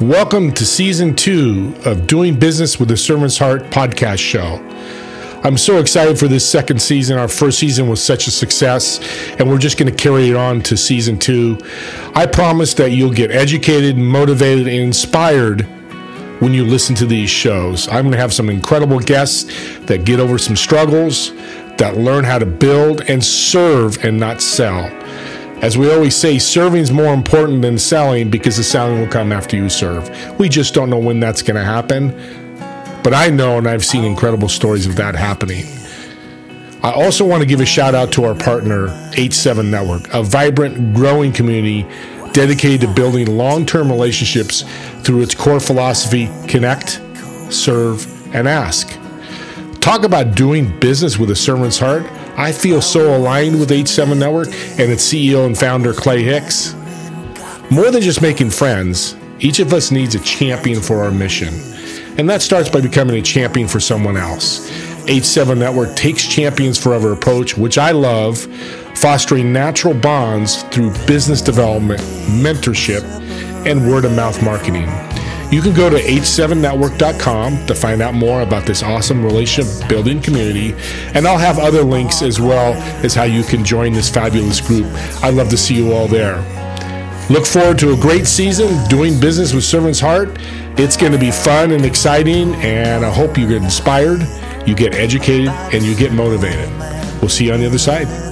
Welcome to season two of Doing Business with the Servant's Heart podcast show. I'm so excited for this second season. Our first season was such a success, and we're just going to carry it on to season two. I promise that you'll get educated, motivated, and inspired when you listen to these shows. I'm going to have some incredible guests that get over some struggles, that learn how to build and serve and not sell. As we always say, serving is more important than selling because the selling will come after you serve. We just don't know when that's going to happen. But I know and I've seen incredible stories of that happening. I also want to give a shout out to our partner, H7 Network, a vibrant, growing community dedicated to building long term relationships through its core philosophy connect, serve, and ask. Talk about doing business with a servant's heart. I feel so aligned with H7 Network and its CEO and founder, Clay Hicks. More than just making friends, each of us needs a champion for our mission. And that starts by becoming a champion for someone else. H7 Network takes Champions Forever approach, which I love, fostering natural bonds through business development, mentorship, and word of mouth marketing. You can go to h7network.com to find out more about this awesome relationship building community, and I'll have other links as well as how you can join this fabulous group. I'd love to see you all there. Look forward to a great season doing business with Servant's Heart. It's going to be fun and exciting, and I hope you get inspired, you get educated, and you get motivated. We'll see you on the other side.